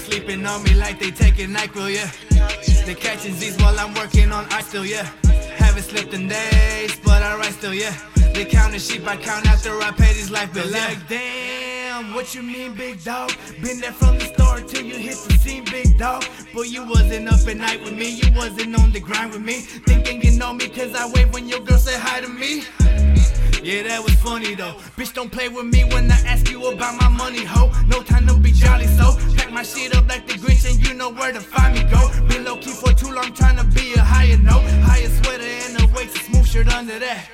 sleeping on me like they taking NyQuil, yeah. They catching Z's while I'm working on I still, yeah. Haven't slept in days, but I write still, yeah. They counting sheep, I count after I pay these life bills, yeah. Like, damn, what you mean, big dog? Been there from the start till you hit the scene, big dog. But you wasn't up at night with me, you wasn't on the grind with me. Thinking you know me, cause I wave when your girl say hi to me. Yeah, that was funny though. Bitch, don't play with me when I ask you about my money, ho. No time to be jolly, so pack my shit up like the Grinch, and you know where to find me, go. Been low key for too long, trying to be a higher note. Higher sweater and a waist, a smooth shirt under that.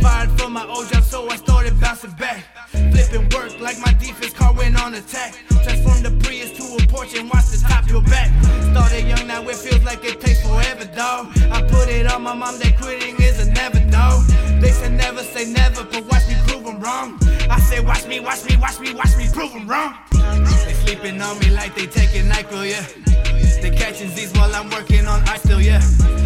Fired from my old job, so I started bouncing back. Flipping work like my defense car went on attack. Transformed the Prius to a Porsche and watch the top your back. Started young, now it feels like it takes forever, dog. I put it on my mom that quitting is a never, dog. They said never say never, but watch me prove them wrong. I say watch me, watch me, watch me, watch me prove them wrong. They sleeping on me like they taking NyQuil, yeah. They catching Z's while I'm working on I still, yeah.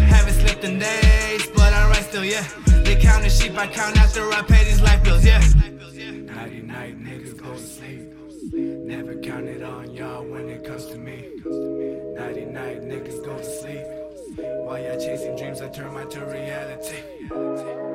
Haven't slept in days, but I write still, yeah. They counting sheep, I count after I pay these life bills, yeah. Nighty night, niggas go to sleep. Never counted on y'all when it comes to me. Nighty night, niggas go to sleep. While y'all chasing dreams, I turn mine to reality.